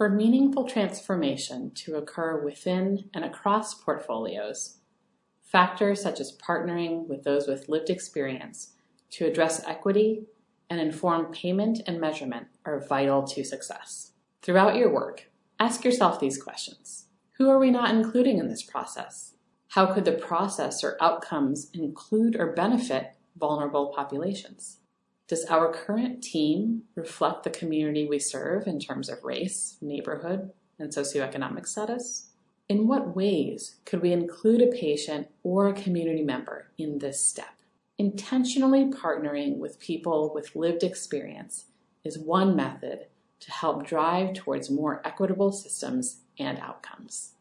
For meaningful transformation to occur within and across portfolios, factors such as partnering with those with lived experience to address equity and inform payment and measurement are vital to success. Throughout your work, ask yourself these questions. Who are we not including in this process? How could the process or outcomes include or benefit vulnerable populations? Does our current team reflect the community we serve in terms of race, neighborhood, and socioeconomic status? In what ways could we include a patient or a community member in this step? Intentionally partnering with people with lived experience is one method to help drive towards more equitable systems and outcomes.